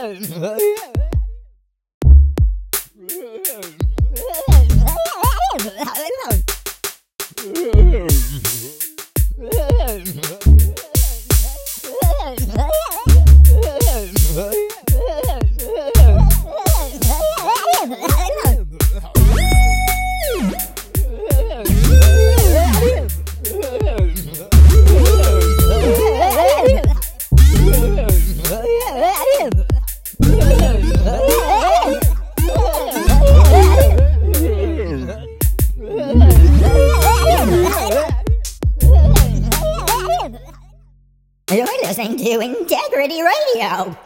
Hey! You're listening to Integrity Radio.